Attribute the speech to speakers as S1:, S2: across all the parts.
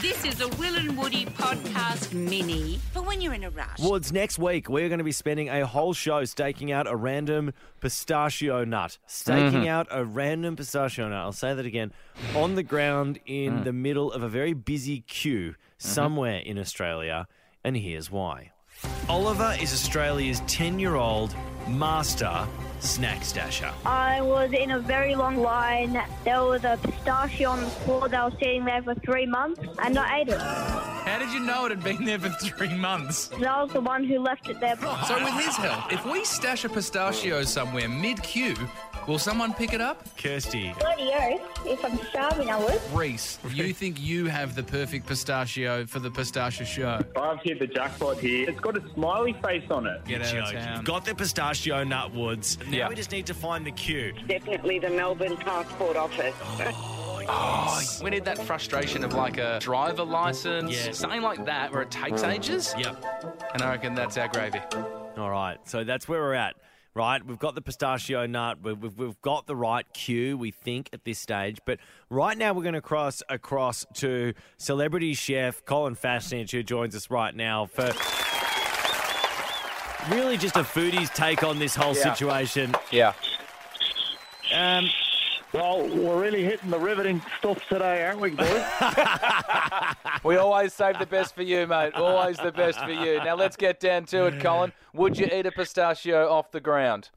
S1: This is a Will and Woody podcast mini for when you're in a rush.
S2: Woods, next week we're going to be spending a whole show staking out a random pistachio nut. Staking mm-hmm. out a random pistachio nut. I'll say that again. On the ground in mm. the middle of a very busy queue mm-hmm. somewhere in Australia. And here's why. Oliver is Australia's 10 year old master snack stasher.
S3: I was in a very long line. There was a pistachio on the floor that was sitting there for three months, and I ate it.
S4: How did you know it had been there for three months?
S3: I was the one who left it there.
S4: So, with his help, if we stash a pistachio somewhere mid queue, will someone pick it up?
S2: Kirsty.
S3: Bloody oath, if I'm starving, I would.
S4: Reese, you think you have the perfect pistachio for the pistachio show?
S5: I've hit the jackpot here. It's got a smiley face on it.
S4: Get out of
S2: Joke.
S4: town.
S2: Got the pistachio nut, Woods. Now
S4: Yeah.
S2: we just need to find the queue.
S6: Definitely the Melbourne Passport Office.
S4: Oh, oh, we need that frustration of like a driver license,
S2: Yeah.
S4: something like that, where it takes mm. ages.
S2: Yep.
S4: And I reckon that's our gravy.
S2: All right, so that's where we're at. Right, we've got the pistachio nut. We've, we've, we've got the right queue, we think, at this stage. But right now, we're going to cross across to celebrity chef Colin Fassnidge, who joins us right now for really just a foodie's take on this whole situation.
S4: Yeah.
S2: Um,
S5: Well, we're really hitting the riveting stuff today, aren't we, boys?
S7: We always save the best for you, mate. Always the best for you. Now let's get down to it, Colin. Would you eat a pistachio off the ground?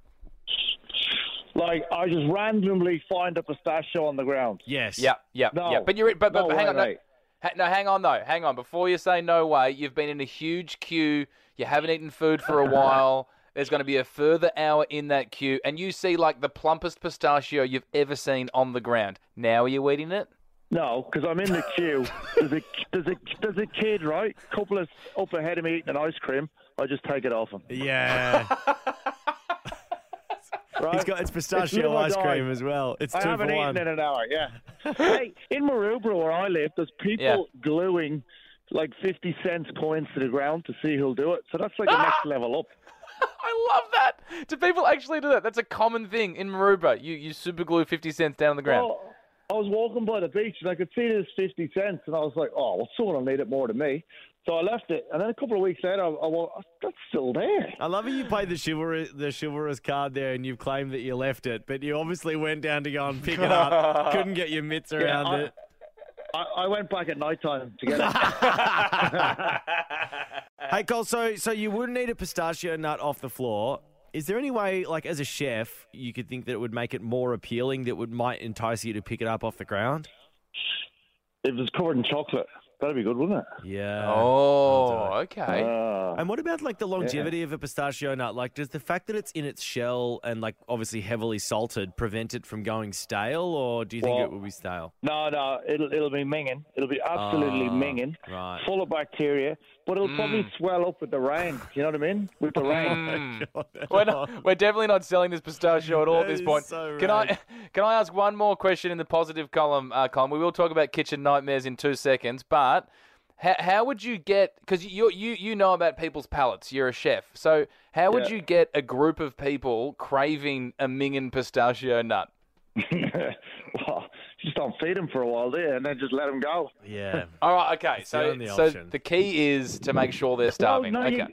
S5: like, I just randomly find a pistachio on the ground.
S2: yes.
S7: Yeah, yeah,
S5: No.
S7: yeah. But you're but, but,
S5: No
S7: but hang
S5: way,
S7: on, no,
S5: mate.
S7: ha- no, hang on though, hang on. Before you say no way, you've been in a huge queue. You haven't eaten food for a while. There's going to be a further hour in that queue, and you see like the plumpest pistachio you've ever seen on the ground. Now are you eating it?
S5: No, because I'm in the queue. There's a, there's a, there's a kid, right? Couple of up ahead of me eating an ice cream. I just take it off him.
S2: Yeah.
S5: Right?
S2: He's got it's pistachio
S5: live
S2: ice cream as well. It's
S5: I
S2: two
S5: haven't
S2: for
S5: eaten
S2: one.
S5: in an hour, yeah. hey, in Maroubra where I live, there's people
S7: Yeah.
S5: gluing like 50 cents coins to the ground to see who'll do it. So that's like the next level up.
S7: I love that. Do people actually do that? That's a common thing in Maroubra. You you super glue fifty cents down on the ground.
S5: Well, I was walking by the beach and I could see this 50 cents and I was like, oh, well, someone will need it more than me. So I left it. And then a couple of weeks later, I, I went, that's still there.
S2: I love how you played the chivalrous, the chivalrous card there, and you've claimed that you left it, but you obviously went down to go and pick it up. Couldn't get your mitts around
S5: I-
S2: it.
S5: I, I went back at night time to get it.
S2: Hey, Cole. So, so you wouldn't eat a pistachio nut off the floor. Is there any way, like as a chef, you could think that it would make it more appealing, that would might entice you to pick it up off the ground?
S5: it was covered in chocolate. That'd be good, wouldn't it?
S2: Yeah.
S7: Oh, okay.
S5: Uh,
S2: And what about like the longevity of a pistachio nut? Like, does the fact that it's in its shell and like obviously heavily salted prevent it from going stale, or do you think
S5: Well-
S2: it will be stale?
S5: no, no, it'll it'll be minging. It'll be absolutely
S2: Ah,
S5: minging,
S2: right.
S5: full of bacteria. But it'll probably swell up with the rain. You know what I mean? With the rain.
S7: We're, not, we're definitely not selling this pistachio at all at
S2: That
S7: this
S2: is
S7: point.
S2: so
S7: can I can I ask one more question in the positive column, uh, column? We will talk about kitchen nightmares in two seconds, but how, how would you get? Because you you you know about people's palates. You're a chef, so how would
S5: Yeah.
S7: you get a group of people craving a minging pistachio nut?
S5: well, just don't feed them for a while there, and then just let them go.
S2: Yeah.
S7: All right, okay. So
S2: only
S7: so the key is to make sure they're starving.
S5: No, no,
S7: okay.
S5: you,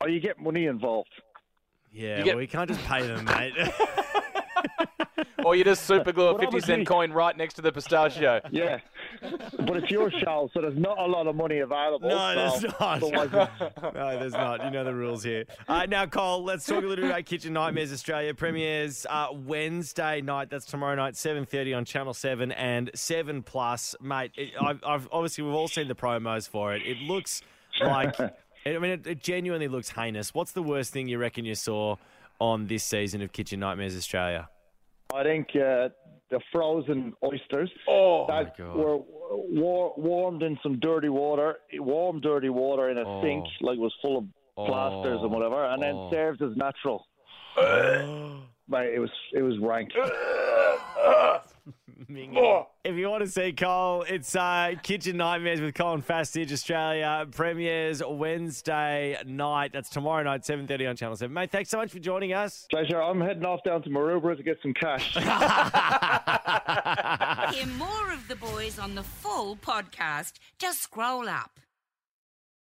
S5: or oh, you get money involved.
S2: Yeah,
S7: You get-
S2: well, we can't just pay them, mate.
S7: Or you just super glue a
S5: But
S7: 50 cent coin right next to the pistachio.
S5: Yeah, but it's your show, so there's not a lot of money available.
S2: no, there's not. no, there's not. You know the rules here. Uh, now, Cole, let's talk a little bit about Kitchen Nightmares Australia. Premieres uh, Wednesday night. That's tomorrow night, 7.30 on Channel 7 and 7 Plus. Mate, it, I've, I've, obviously, we've all seen the promos for it. It looks like... I mean, it, it genuinely looks heinous. What's the worst thing you reckon you saw on this season of Kitchen Nightmares Australia?
S5: I think uh, the frozen oysters
S7: Oh,
S5: that oh
S2: God.
S5: were war- warmed in some dirty water, warm dirty water in a
S2: Oh.
S5: sink, like it was full of oh. plasters and whatever, and then
S2: Oh.
S5: served as natural. Mate, it was it was rank.
S2: Mingy. If you want to see Cole, it's uh, Kitchen Nightmares with Colin Fassnidge Australia. Premieres Wednesday night. That's tomorrow night, 7.30 on Channel 7. Mate, thanks so much for joining us.
S5: Pleasure. I'm heading off down to Maroubra to get some cash.
S1: Hear more of the boys on the full podcast. Just scroll up.